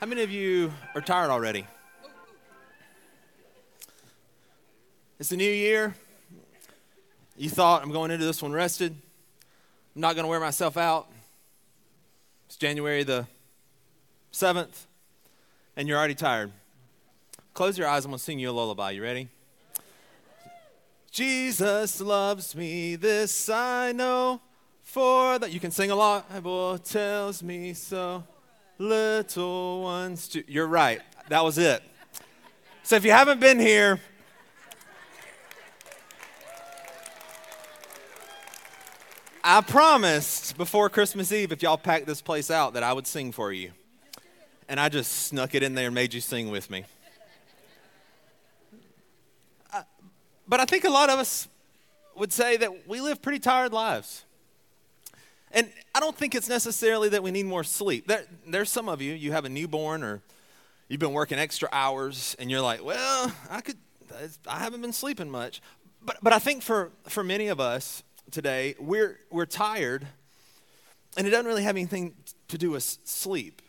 How many of you are tired already? It's a new year. You thought I'm going into this one rested. I'm not going to wear myself out. It's January the 7th, and you're already tired. Close your eyes. I'm going to sing you a lullaby. You ready? Jesus loves me, this I know, for that. You can sing a lot. Bible tells me so. Little ones, too. You're right. That was it. So if you haven't been here, I promised before Christmas Eve, if y'all packed this place out, that I would sing for you. And I just snuck it in there and made you sing with me. Uh, but I think a lot of us would say that we live pretty tired lives. And I don't think it's necessarily that we need more sleep. There, there's some of you, you have a newborn or you've been working extra hours and you're like, well, I could, I haven't been sleeping much. But, but I think for, for many of us today, we're, we're tired and it doesn't really have anything to do with sleep.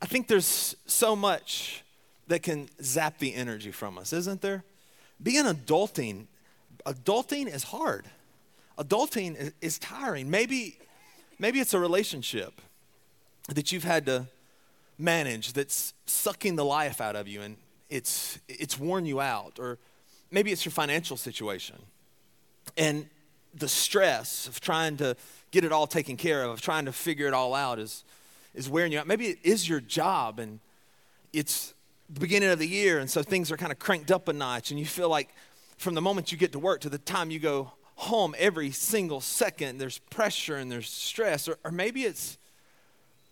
I think there's so much that can zap the energy from us, isn't there? Being adulting, adulting is hard. Adulting is, is tiring. Maybe Maybe it's a relationship that you've had to manage that's sucking the life out of you and it's, it's worn you out. Or maybe it's your financial situation and the stress of trying to get it all taken care of, of trying to figure it all out is, is wearing you out. Maybe it is your job and it's the beginning of the year and so things are kind of cranked up a notch and you feel like from the moment you get to work to the time you go home every single second. There's pressure and there's stress. Or, or maybe it's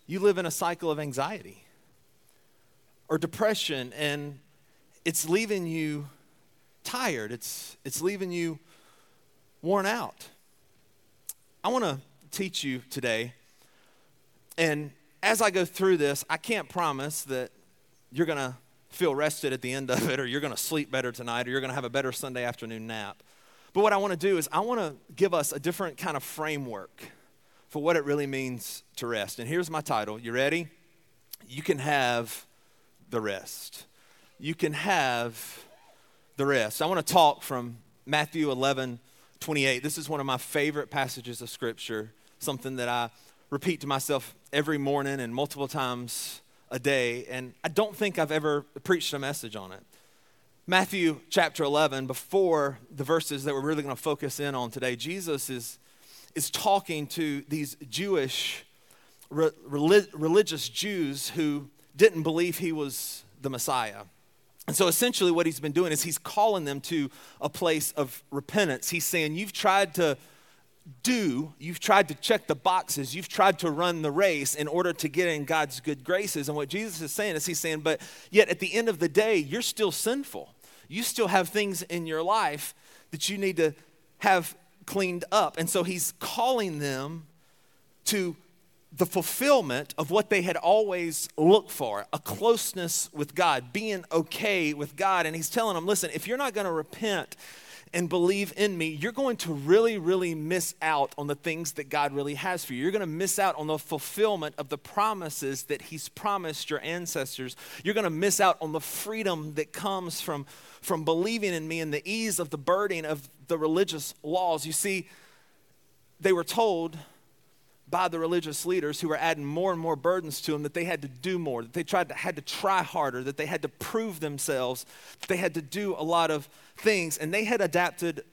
you live in a cycle of anxiety or depression and it's leaving you tired, it's, it's leaving you worn out. I want to teach you today. And as I go through this, I can't promise that you're going to feel rested at the end of it, or you're going to sleep better tonight, or you're going to have a better Sunday afternoon nap. But what I want to do is I want to give us a different kind of framework for what it really means to rest. And here's my title. You ready? You can have the rest. You can have the rest. I want to talk from Matthew 11, 28. This is one of my favorite passages of Scripture, something that I repeat to myself every morning and multiple times a day. And I don't think I've ever preached a message on it. Matthew chapter 11, before the verses that we're really going to focus in on today, Jesus is, is talking to these Jewish, re, religious Jews who didn't believe he was the Messiah. And so essentially, what he's been doing is he's calling them to a place of repentance. He's saying, You've tried to do, you've tried to check the boxes, you've tried to run the race in order to get in God's good graces. And what Jesus is saying is, He's saying, But yet at the end of the day, you're still sinful you still have things in your life that you need to have cleaned up. And so he's calling them to the fulfillment of what they had always looked for a closeness with God, being okay with God. And he's telling them, listen, if you're not going to repent and believe in me, you're going to really, really miss out on the things that God really has for you. You're going to miss out on the fulfillment of the promises that He's promised your ancestors. You're going to miss out on the freedom that comes from, from believing in me and the ease of the burden of the religious laws. You see, they were told by the religious leaders who were adding more and more burdens to them that they had to do more, that they tried to, had to try harder, that they had to prove themselves, that they had to do a lot of things, and they had adapted,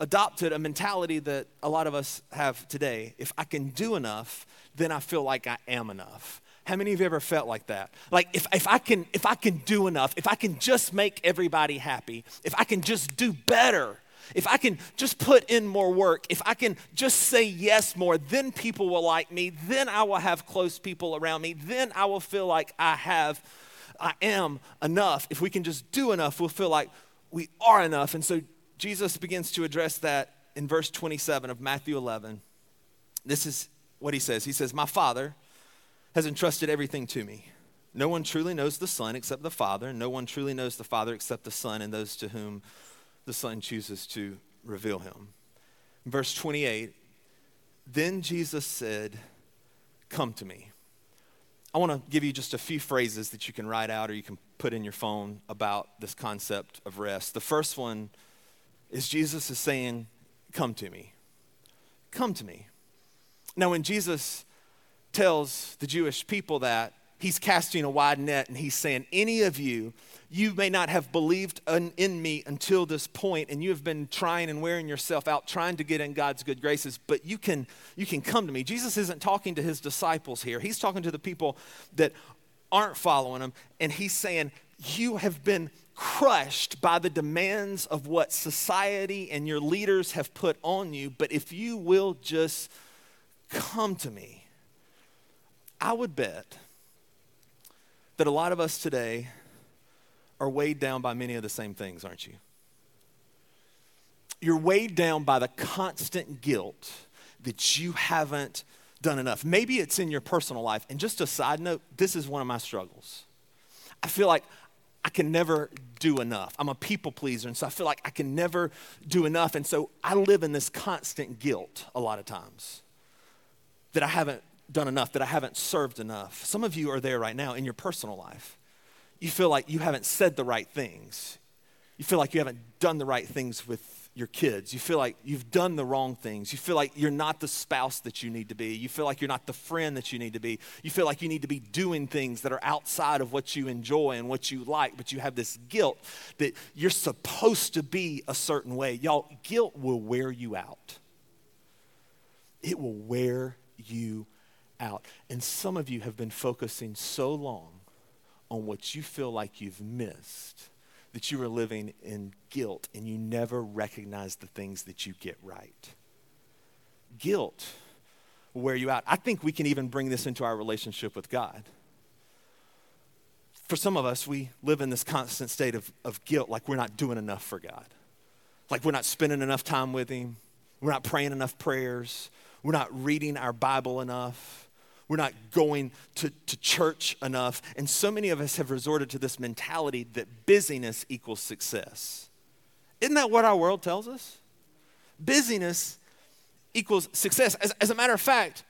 adopted a mentality that a lot of us have today. If I can do enough, then I feel like I am enough. How many of you ever felt like that? Like if, if I can if I can do enough, if I can just make everybody happy, if I can just do better, if I can just put in more work, if I can just say yes more, then people will like me, then I will have close people around me, then I will feel like I have, I am enough. If we can just do enough, we'll feel like we are enough. And so Jesus begins to address that in verse 27 of Matthew 11. This is what he says He says, My Father has entrusted everything to me. No one truly knows the Son except the Father, and no one truly knows the Father except the Son and those to whom the Son chooses to reveal him. Verse 28 Then Jesus said, Come to me. I want to give you just a few phrases that you can write out or you can put in your phone about this concept of rest. The first one is Jesus is saying, Come to me. Come to me. Now, when Jesus tells the Jewish people that, he's casting a wide net and he's saying, Any of you, you may not have believed in me until this point, and you have been trying and wearing yourself out, trying to get in God's good graces, but you can, you can come to me. Jesus isn't talking to his disciples here, he's talking to the people that aren't following him, and he's saying, You have been crushed by the demands of what society and your leaders have put on you, but if you will just come to me, I would bet that a lot of us today are weighed down by many of the same things, aren't you? You're weighed down by the constant guilt that you haven't done enough. Maybe it's in your personal life. And just a side note, this is one of my struggles. I feel like I can never do enough. I'm a people pleaser, and so I feel like I can never do enough. And so I live in this constant guilt a lot of times that I haven't done enough, that I haven't served enough. Some of you are there right now in your personal life. You feel like you haven't said the right things. You feel like you haven't done the right things with your kids. You feel like you've done the wrong things. You feel like you're not the spouse that you need to be. You feel like you're not the friend that you need to be. You feel like you need to be doing things that are outside of what you enjoy and what you like, but you have this guilt that you're supposed to be a certain way. Y'all, guilt will wear you out. It will wear you out. And some of you have been focusing so long on what you feel like you've missed that you are living in guilt and you never recognize the things that you get right. Guilt will wear you out. I think we can even bring this into our relationship with God. For some of us, we live in this constant state of, of guilt, like we're not doing enough for God. Like we're not spending enough time with Him. We're not praying enough prayers. We're not reading our Bible enough we're not going to, to church enough. And so many of us have resorted to this mentality that busyness equals success. Isn't that what our world tells us? Busyness equals success. As, as a matter of fact,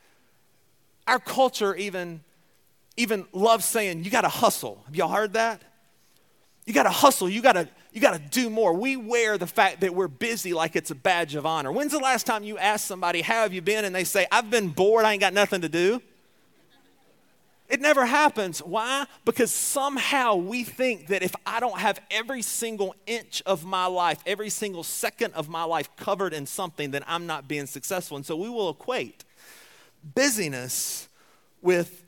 our culture even, even loves saying, you gotta hustle. Have y'all heard that? You gotta hustle, you gotta, you gotta do more. We wear the fact that we're busy like it's a badge of honor. When's the last time you asked somebody, How have you been? and they say, I've been bored, I ain't got nothing to do? It never happens. Why? Because somehow we think that if I don't have every single inch of my life, every single second of my life covered in something, then I'm not being successful. And so we will equate busyness with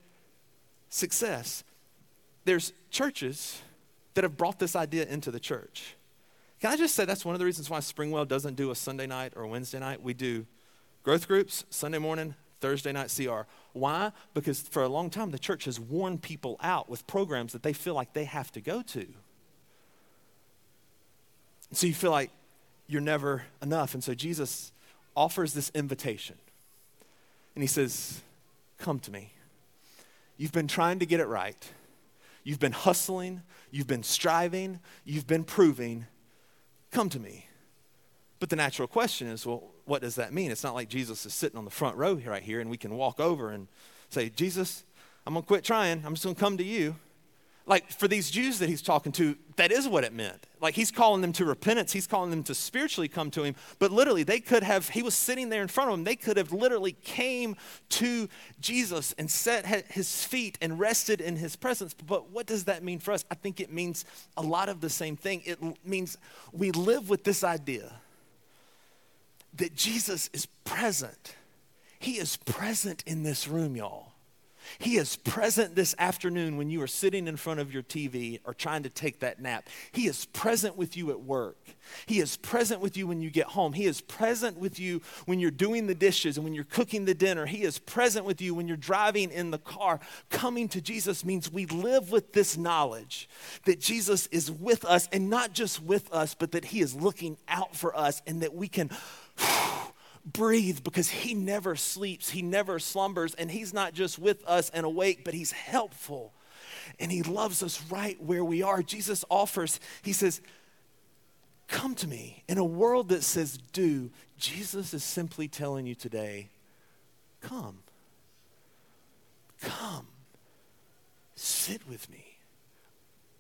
success. There's churches that have brought this idea into the church. Can I just say that's one of the reasons why Springwell doesn't do a Sunday night or a Wednesday night? We do growth groups, Sunday morning, Thursday night CR. Why? Because for a long time, the church has worn people out with programs that they feel like they have to go to. So you feel like you're never enough. And so Jesus offers this invitation. And he says, Come to me. You've been trying to get it right. You've been hustling. You've been striving. You've been proving. Come to me. But the natural question is well, what does that mean? It's not like Jesus is sitting on the front row right here and we can walk over and say, Jesus, I'm going to quit trying. I'm just going to come to you. Like for these Jews that he's talking to, that is what it meant. Like he's calling them to repentance. He's calling them to spiritually come to him. But literally, they could have, he was sitting there in front of them. They could have literally came to Jesus and set his feet and rested in his presence. But what does that mean for us? I think it means a lot of the same thing. It means we live with this idea that Jesus is present. He is present in this room, y'all. He is present this afternoon when you are sitting in front of your TV or trying to take that nap. He is present with you at work. He is present with you when you get home. He is present with you when you're doing the dishes and when you're cooking the dinner. He is present with you when you're driving in the car. Coming to Jesus means we live with this knowledge that Jesus is with us and not just with us, but that He is looking out for us and that we can breathe because he never sleeps, he never slumbers, and he's not just with us and awake, but he's helpful. And he loves us right where we are. Jesus offers, he says, Come to me. In a world that says do, Jesus is simply telling you today, Come. Come. Sit with me.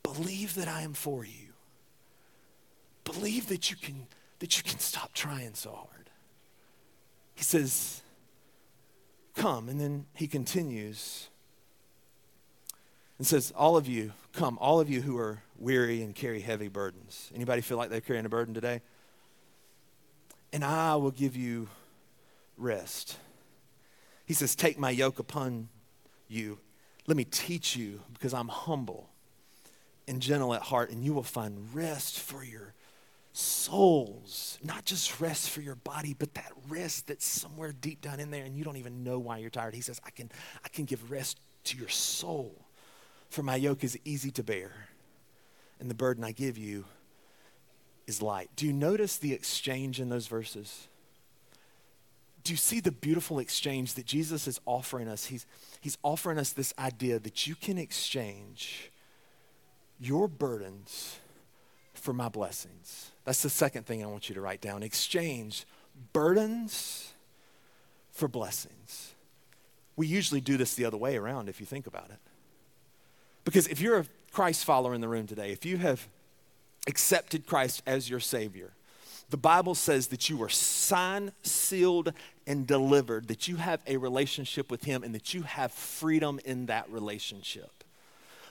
Believe that I am for you. Believe that you can that you can stop trying so hard he says, Come. And then he continues and says, All of you, come, all of you who are weary and carry heavy burdens. Anybody feel like they're carrying a burden today? And I will give you rest. He says, Take my yoke upon you. Let me teach you because I'm humble and gentle at heart, and you will find rest for your souls, not just rest for your body, but that rest that's somewhere deep down in there and you don't even know why you're tired. He says, I can, I can give rest to your soul, for my yoke is easy to bear, and the burden I give you is light. Do you notice the exchange in those verses? Do you see the beautiful exchange that Jesus is offering us? He's, he's offering us this idea that you can exchange your burdens for my blessings. That's the second thing I want you to write down. Exchange burdens for blessings. We usually do this the other way around if you think about it. Because if you're a Christ follower in the room today, if you have accepted Christ as your Savior, the Bible says that you are signed, sealed, and delivered, that you have a relationship with Him, and that you have freedom in that relationship.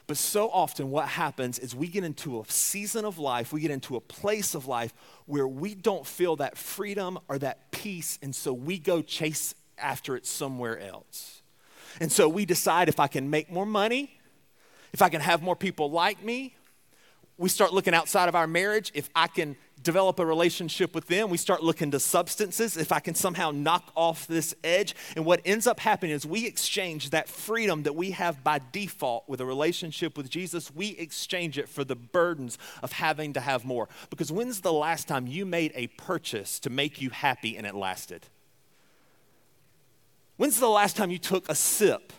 But so often, what happens is we get into a season of life, we get into a place of life where we don't feel that freedom or that peace, and so we go chase after it somewhere else. And so we decide if I can make more money, if I can have more people like me, we start looking outside of our marriage. If I can develop a relationship with them. We start looking to substances. If I can somehow knock off this edge. And what ends up happening is we exchange that freedom that we have by default with a relationship with Jesus, we exchange it for the burdens of having to have more. Because when's the last time you made a purchase to make you happy and it lasted? When's the last time you took a sip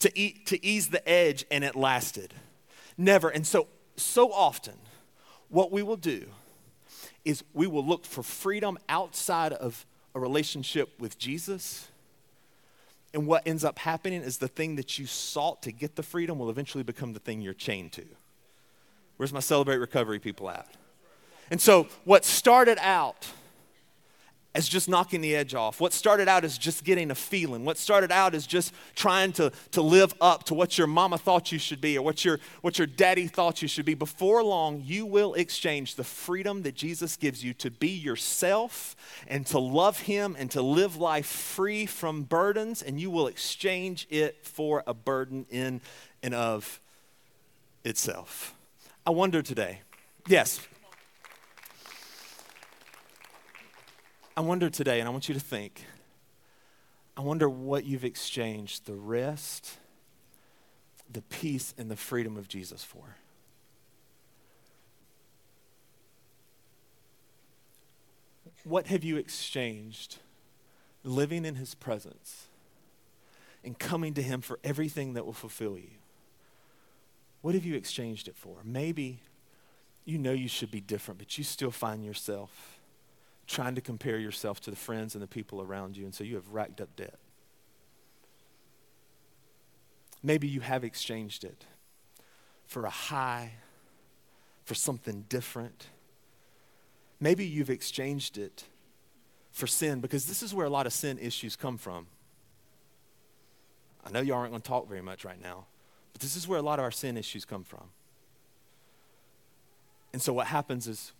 to, eat, to ease the edge and it lasted? Never. And so, so often, what we will do is we will look for freedom outside of a relationship with Jesus. And what ends up happening is the thing that you sought to get the freedom will eventually become the thing you're chained to. Where's my celebrate recovery people at? And so, what started out as just knocking the edge off. What started out as just getting a feeling. What started out as just trying to, to live up to what your mama thought you should be or what your, what your daddy thought you should be. Before long, you will exchange the freedom that Jesus gives you to be yourself and to love Him and to live life free from burdens, and you will exchange it for a burden in and of itself. I wonder today, yes, I wonder today, and I want you to think I wonder what you've exchanged the rest, the peace, and the freedom of Jesus for. What have you exchanged living in his presence and coming to him for everything that will fulfill you? What have you exchanged it for? Maybe you know you should be different, but you still find yourself trying to compare yourself to the friends and the people around you, and so you have racked up debt. Maybe you have exchanged it for a high, for something different. Maybe you've exchanged it for sin because this is where a lot of sin issues come from. I know you aren't going to talk very much right now, but this is where a lot of our sin issues come from. And so what happens is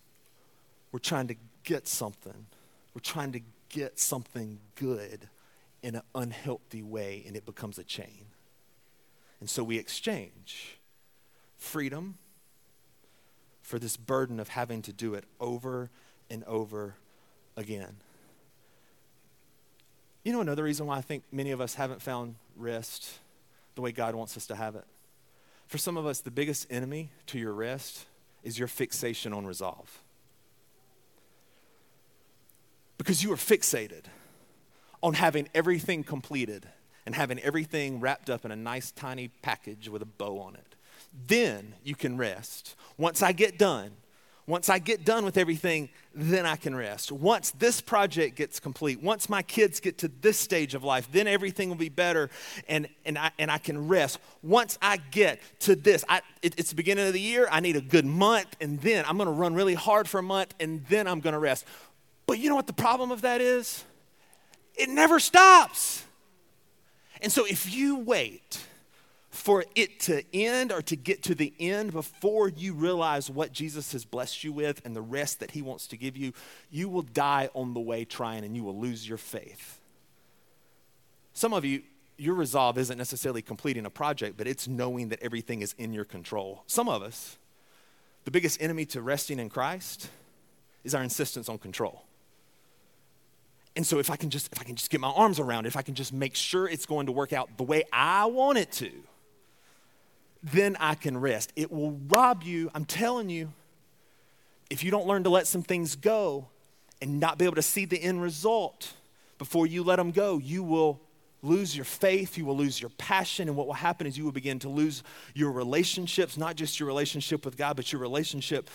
we're trying to get something. We're trying to get something good in an unhealthy way, and it becomes a chain. And so we exchange freedom for this burden of having to do it over and over again. You know, another reason why I think many of us haven't found rest the way God wants us to have it? For some of us, the biggest enemy to your rest is your fixation on resolve. Because you are fixated on having everything completed and having everything wrapped up in a nice tiny package with a bow on it. Then you can rest. Once I get done, once I get done with everything, then I can rest. Once this project gets complete, once my kids get to this stage of life, then everything will be better and, and, I, and I can rest. Once I get to this, I, it, it's the beginning of the year, I need a good month, and then I'm gonna run really hard for a month, and then I'm gonna rest. But you know what the problem of that is? It never stops. And so if you wait, for it to end or to get to the end before you realize what Jesus has blessed you with and the rest that he wants to give you, you will die on the way trying and you will lose your faith. Some of you, your resolve isn't necessarily completing a project, but it's knowing that everything is in your control. Some of us, the biggest enemy to resting in Christ is our insistence on control. And so if I can just if I can just get my arms around it, if I can just make sure it's going to work out the way I want it to, then I can rest. It will rob you, I'm telling you, if you don't learn to let some things go and not be able to see the end result before you let them go, you will lose your faith, you will lose your passion, and what will happen is you will begin to lose your relationships, not just your relationship with God, but your relationship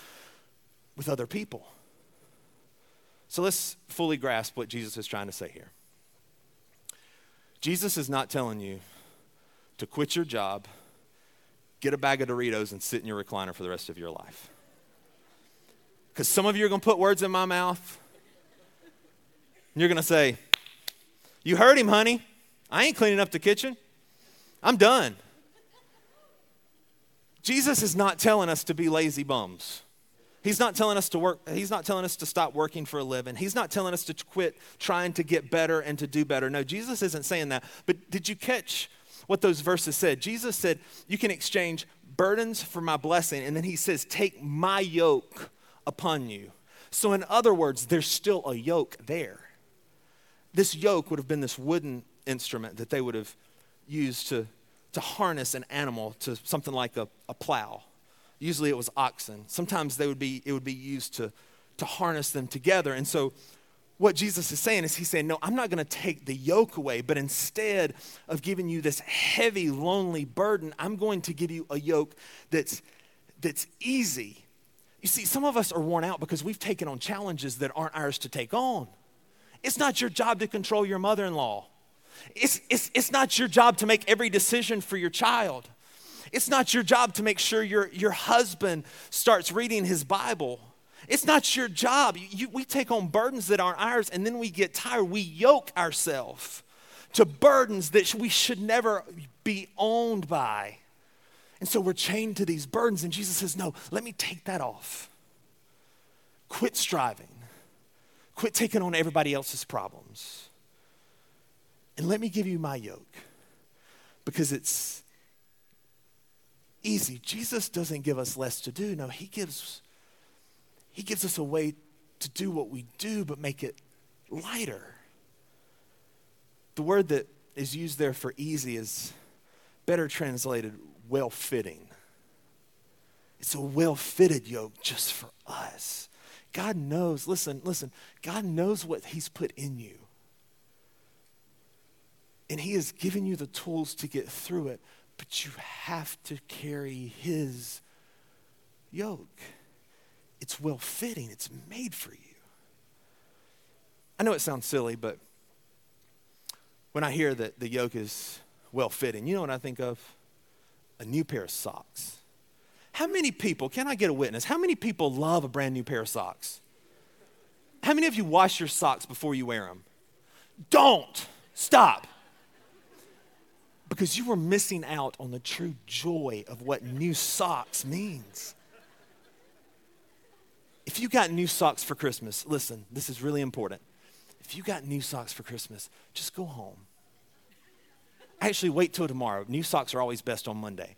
with other people. So let's fully grasp what Jesus is trying to say here. Jesus is not telling you to quit your job get a bag of Doritos and sit in your recliner for the rest of your life. Because some of you are going to put words in my mouth. And you're going to say, You heard him, honey. I ain't cleaning up the kitchen. I'm done. Jesus is not telling us to be lazy bums. He's not telling us to work, he's not telling us to stop working for a living. He's not telling us to quit trying to get better and to do better. No, Jesus isn't saying that. But did you catch what those verses said. Jesus said, You can exchange burdens for my blessing. And then he says, Take my yoke upon you. So, in other words, there's still a yoke there. This yoke would have been this wooden instrument that they would have used to, to harness an animal to something like a, a plow. Usually it was oxen. Sometimes they would be, it would be used to, to harness them together. And so what Jesus is saying is, He's saying, No, I'm not going to take the yoke away, but instead of giving you this heavy, lonely burden, I'm going to give you a yoke that's, that's easy. You see, some of us are worn out because we've taken on challenges that aren't ours to take on. It's not your job to control your mother in law, it's, it's, it's not your job to make every decision for your child. It's not your job to make sure your, your husband starts reading his Bible. It's not your job. You, we take on burdens that aren't ours, and then we get tired. We yoke ourselves to burdens that we should never be owned by. And so we're chained to these burdens, and Jesus says, No, let me take that off. Quit striving, quit taking on everybody else's problems, and let me give you my yoke because it's easy. Jesus doesn't give us less to do, no, He gives he gives us a way to do what we do, but make it lighter. The word that is used there for easy is better translated well fitting. It's a well fitted yoke just for us. God knows, listen, listen, God knows what He's put in you. And He has given you the tools to get through it, but you have to carry His yoke it's well fitting, it's made for you. I know it sounds silly, but when I hear that the yoke is well fitting, you know what I think of? A new pair of socks. How many people, can I get a witness? How many people love a brand new pair of socks? How many of you wash your socks before you wear them? Don't. Stop. Because you were missing out on the true joy of what new socks means. If you got new socks for Christmas, listen, this is really important. If you got new socks for Christmas, just go home. Actually, wait till tomorrow. New socks are always best on Monday.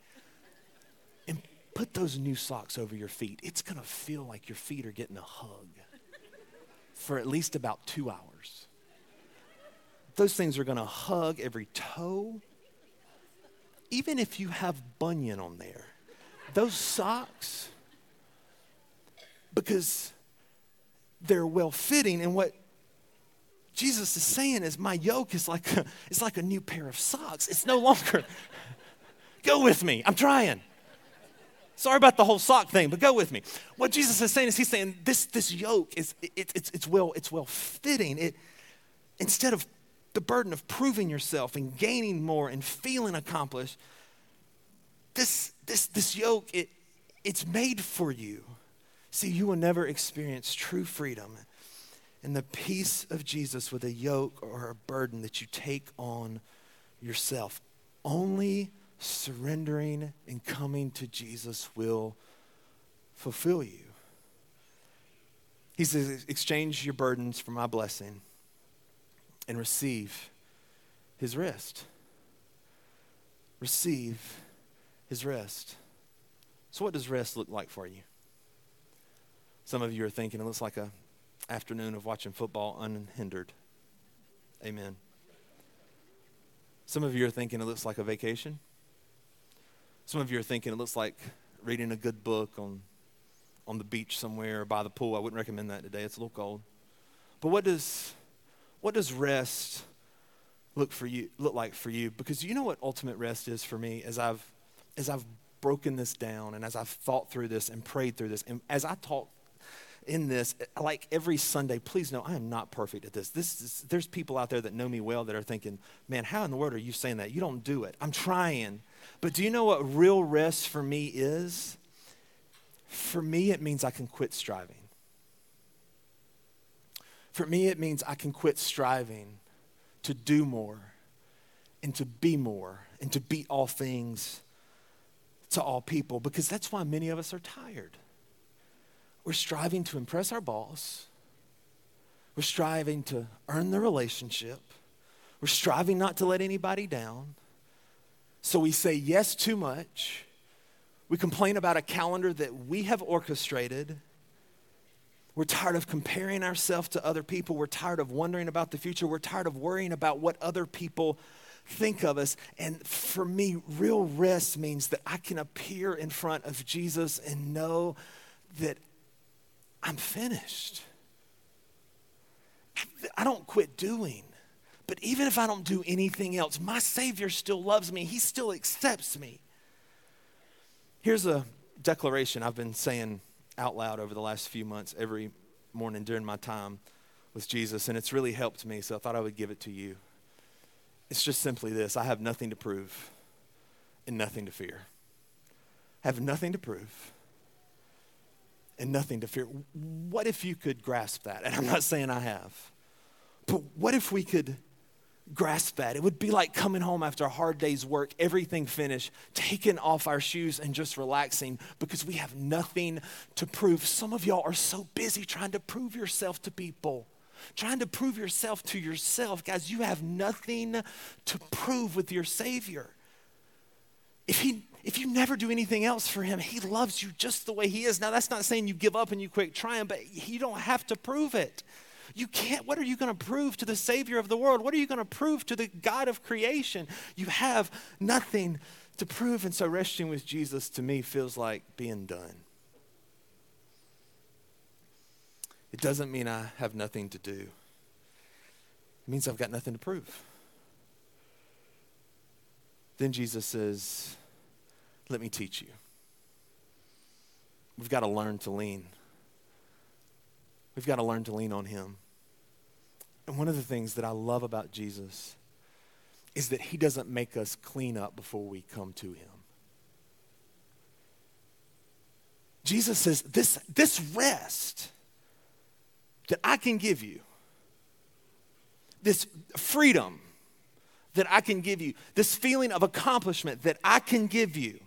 And put those new socks over your feet. It's going to feel like your feet are getting a hug for at least about two hours. Those things are going to hug every toe. Even if you have bunion on there, those socks, because they're well fitting, and what Jesus is saying is my yoke is like a, it's like a new pair of socks. It's no longer. go with me. I'm trying. Sorry about the whole sock thing, but go with me. What Jesus is saying is he's saying this, this yoke is it, it's, it's well it's well fitting. It instead of the burden of proving yourself and gaining more and feeling accomplished, this this this yoke it it's made for you. See, you will never experience true freedom and the peace of Jesus with a yoke or a burden that you take on yourself. Only surrendering and coming to Jesus will fulfill you. He says, Exchange your burdens for my blessing and receive his rest. Receive his rest. So, what does rest look like for you? Some of you are thinking it looks like a afternoon of watching football unhindered. Amen. Some of you are thinking it looks like a vacation. Some of you are thinking it looks like reading a good book on, on the beach somewhere or by the pool. I wouldn't recommend that today. It's a little cold. But what does, what does rest look for you look like for you? Because you know what ultimate rest is for me as I've as I've broken this down and as I've thought through this and prayed through this and as I talk in this, like every Sunday, please know I am not perfect at this. This is, there's people out there that know me well that are thinking, man, how in the world are you saying that? You don't do it. I'm trying. But do you know what real rest for me is? For me, it means I can quit striving. For me, it means I can quit striving to do more and to be more and to be all things to all people because that's why many of us are tired. We're striving to impress our boss. We're striving to earn the relationship. We're striving not to let anybody down. So we say yes too much. We complain about a calendar that we have orchestrated. We're tired of comparing ourselves to other people. We're tired of wondering about the future. We're tired of worrying about what other people think of us. And for me, real rest means that I can appear in front of Jesus and know that I'm finished. I don't quit doing. But even if I don't do anything else, my Savior still loves me. He still accepts me. Here's a declaration I've been saying out loud over the last few months every morning during my time with Jesus, and it's really helped me, so I thought I would give it to you. It's just simply this I have nothing to prove and nothing to fear. I have nothing to prove and nothing to fear. What if you could grasp that? And I'm not saying I have, but what if we could grasp that? It would be like coming home after a hard day's work, everything finished, taking off our shoes and just relaxing because we have nothing to prove. Some of y'all are so busy trying to prove yourself to people. Trying to prove yourself to yourself. Guys, you have nothing to prove with your Savior. If he if you never do anything else for him, he loves you just the way he is. Now, that's not saying you give up and you quit trying, but you don't have to prove it. You can't, what are you going to prove to the Savior of the world? What are you going to prove to the God of creation? You have nothing to prove. And so, resting with Jesus to me feels like being done. It doesn't mean I have nothing to do, it means I've got nothing to prove. Then Jesus says, let me teach you. We've got to learn to lean. We've got to learn to lean on Him. And one of the things that I love about Jesus is that He doesn't make us clean up before we come to Him. Jesus says, This, this rest that I can give you, this freedom that I can give you, this feeling of accomplishment that I can give you,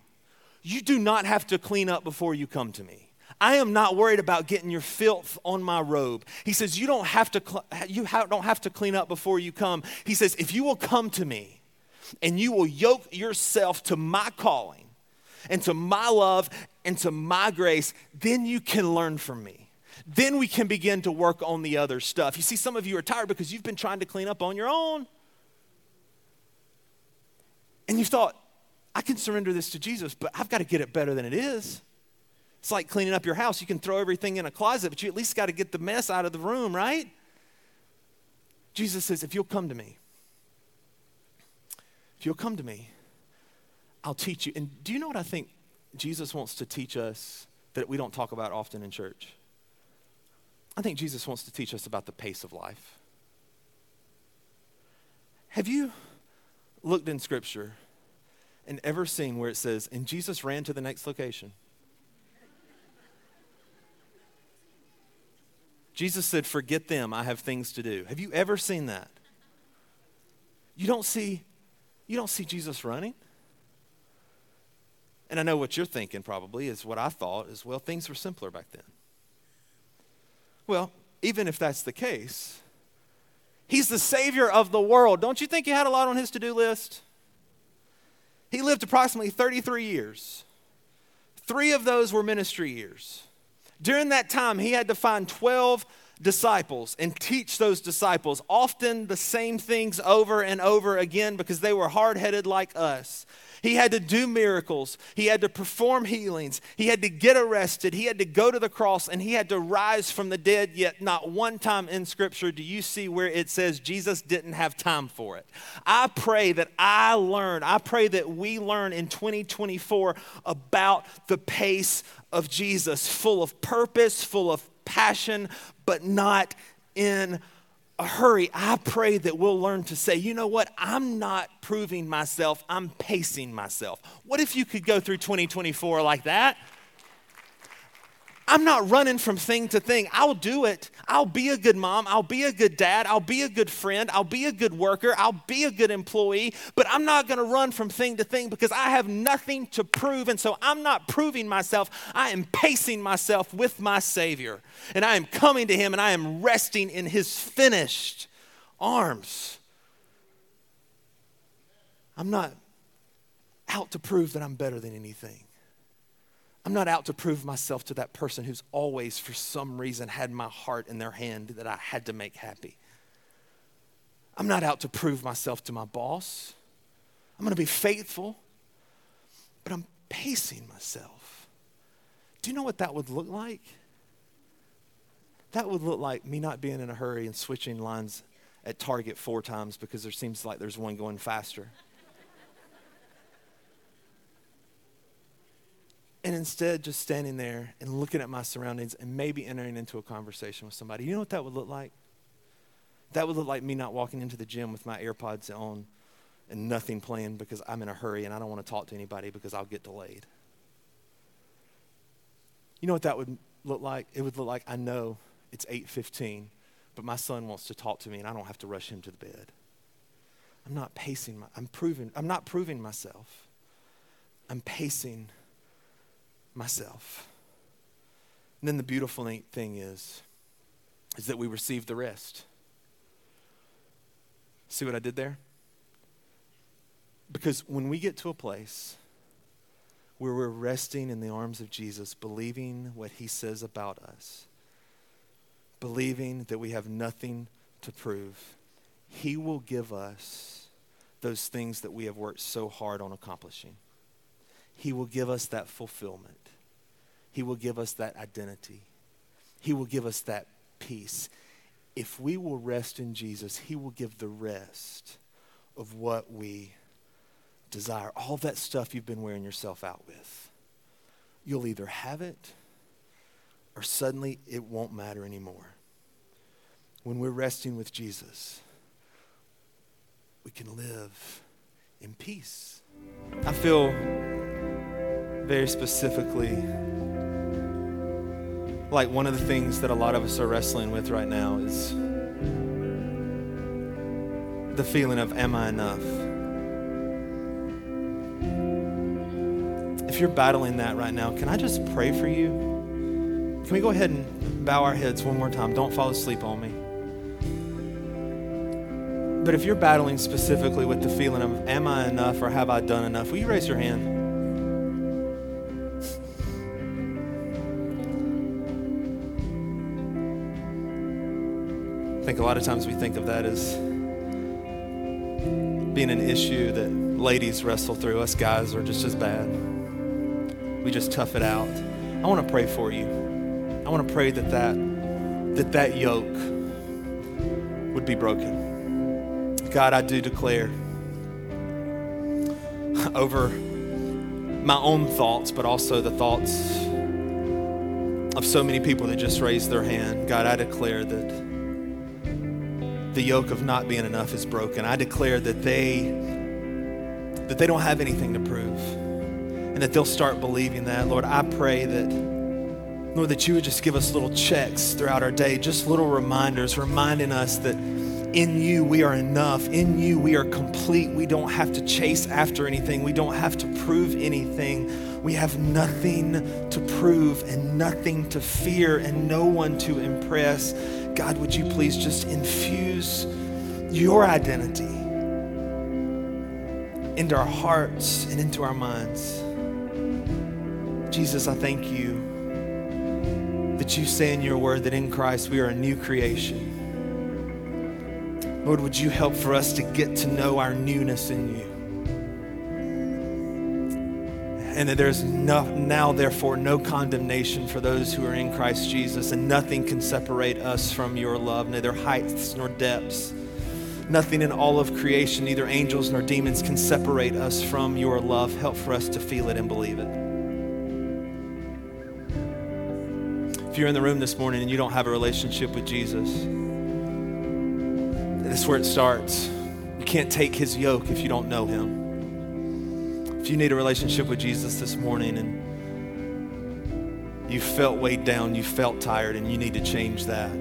you do not have to clean up before you come to me. I am not worried about getting your filth on my robe. He says, You don't have to, cl- you ha- don't have to clean up before you come. He says, If you will come to me, and you will yoke yourself to my calling and to my love and to my grace, then you can learn from me. Then we can begin to work on the other stuff. You see, some of you are tired because you've been trying to clean up on your own. And you thought, I can surrender this to Jesus, but I've got to get it better than it is. It's like cleaning up your house. You can throw everything in a closet, but you at least got to get the mess out of the room, right? Jesus says, if you'll come to me, if you'll come to me, I'll teach you. And do you know what I think Jesus wants to teach us that we don't talk about often in church? I think Jesus wants to teach us about the pace of life. Have you looked in Scripture and ever seen where it says, and Jesus ran to the next location? Jesus said, Forget them, I have things to do. Have you ever seen that? You don't see, you don't see Jesus running. And I know what you're thinking probably is what I thought is, well, things were simpler back then. Well, even if that's the case, he's the savior of the world. Don't you think he had a lot on his to do list? He lived approximately 33 years. Three of those were ministry years. During that time, he had to find 12 disciples and teach those disciples often the same things over and over again because they were hard headed like us. He had to do miracles. He had to perform healings. He had to get arrested. He had to go to the cross and he had to rise from the dead. Yet, not one time in Scripture do you see where it says Jesus didn't have time for it. I pray that I learn, I pray that we learn in 2024 about the pace of Jesus, full of purpose, full of passion, but not in a hurry. I pray that we'll learn to say, you know what? I'm not proving myself, I'm pacing myself. What if you could go through 2024 like that? I'm not running from thing to thing. I'll do it. I'll be a good mom. I'll be a good dad. I'll be a good friend. I'll be a good worker. I'll be a good employee. But I'm not going to run from thing to thing because I have nothing to prove. And so I'm not proving myself. I am pacing myself with my Savior. And I am coming to Him and I am resting in His finished arms. I'm not out to prove that I'm better than anything. I'm not out to prove myself to that person who's always, for some reason, had my heart in their hand that I had to make happy. I'm not out to prove myself to my boss. I'm going to be faithful, but I'm pacing myself. Do you know what that would look like? That would look like me not being in a hurry and switching lines at Target four times because there seems like there's one going faster. And instead just standing there and looking at my surroundings and maybe entering into a conversation with somebody. You know what that would look like? That would look like me not walking into the gym with my AirPods on and nothing playing because I'm in a hurry and I don't want to talk to anybody because I'll get delayed. You know what that would look like? It would look like I know it's 8:15, but my son wants to talk to me and I don't have to rush him to the bed. I'm not pacing my, I'm proving I'm not proving myself. I'm pacing myself. And then the beautiful thing is, is that we receive the rest. See what I did there? Because when we get to a place where we're resting in the arms of Jesus, believing what he says about us, believing that we have nothing to prove, he will give us those things that we have worked so hard on accomplishing. He will give us that fulfillment. He will give us that identity. He will give us that peace. If we will rest in Jesus, He will give the rest of what we desire. All that stuff you've been wearing yourself out with. You'll either have it or suddenly it won't matter anymore. When we're resting with Jesus, we can live in peace. I feel very specifically like one of the things that a lot of us are wrestling with right now is the feeling of, am I enough? If you're battling that right now, can I just pray for you? Can we go ahead and bow our heads one more time? Don't fall asleep on me. But if you're battling specifically with the feeling of, am I enough or have I done enough, will you raise your hand? Think a lot of times we think of that as being an issue that ladies wrestle through. Us guys are just as bad. We just tough it out. I want to pray for you. I want to pray that that, that, that yoke would be broken. God, I do declare over my own thoughts, but also the thoughts of so many people that just raised their hand. God, I declare that the yoke of not being enough is broken. I declare that they that they don't have anything to prove and that they'll start believing that. Lord, I pray that Lord that you would just give us little checks throughout our day, just little reminders reminding us that in you we are enough. In you we are complete. We don't have to chase after anything. We don't have to prove anything. We have nothing to prove and nothing to fear and no one to impress. God, would you please just infuse your identity into our hearts and into our minds? Jesus, I thank you that you say in your word that in Christ we are a new creation. Lord, would you help for us to get to know our newness in you? And that there's no, now, therefore, no condemnation for those who are in Christ Jesus, and nothing can separate us from your love, neither heights nor depths. Nothing in all of creation, neither angels nor demons, can separate us from your love. Help for us to feel it and believe it. If you're in the room this morning and you don't have a relationship with Jesus, that's where it starts. You can't take his yoke if you don't know him. If you need a relationship with Jesus this morning and you felt weighed down, you felt tired, and you need to change that,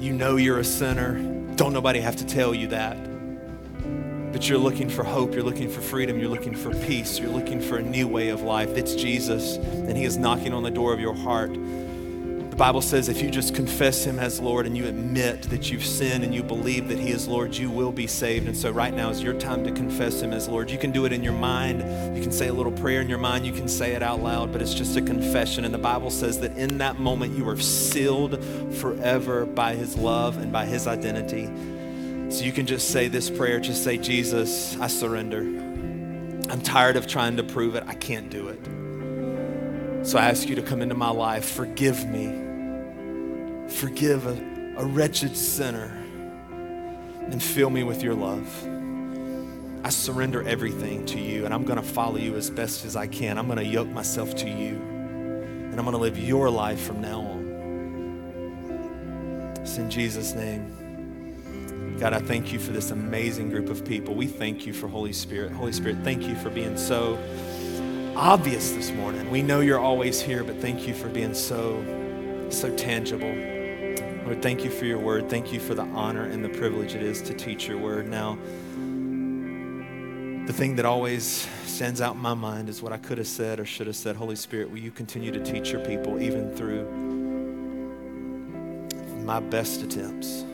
you know you're a sinner. Don't nobody have to tell you that. But you're looking for hope, you're looking for freedom, you're looking for peace, you're looking for a new way of life. It's Jesus, and He is knocking on the door of your heart. The Bible says if you just confess Him as Lord and you admit that you've sinned and you believe that He is Lord, you will be saved. And so, right now is your time to confess Him as Lord. You can do it in your mind. You can say a little prayer in your mind. You can say it out loud, but it's just a confession. And the Bible says that in that moment, you are sealed forever by His love and by His identity. So, you can just say this prayer just say, Jesus, I surrender. I'm tired of trying to prove it. I can't do it. So I ask you to come into my life. Forgive me. Forgive a, a wretched sinner and fill me with your love. I surrender everything to you and I'm going to follow you as best as I can. I'm going to yoke myself to you and I'm going to live your life from now on. It's in Jesus' name. God, I thank you for this amazing group of people. We thank you for Holy Spirit. Holy Spirit, thank you for being so obvious this morning. We know you're always here, but thank you for being so, so tangible. Lord, thank you for your word. Thank you for the honor and the privilege it is to teach your word. Now, the thing that always stands out in my mind is what I could have said or should have said. Holy Spirit, will you continue to teach your people even through my best attempts?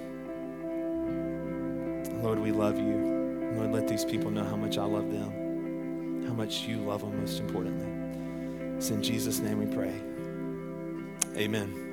Lord, we love you. Lord, let these people know how much I love them much you love them most importantly. It's in Jesus' name we pray. Amen.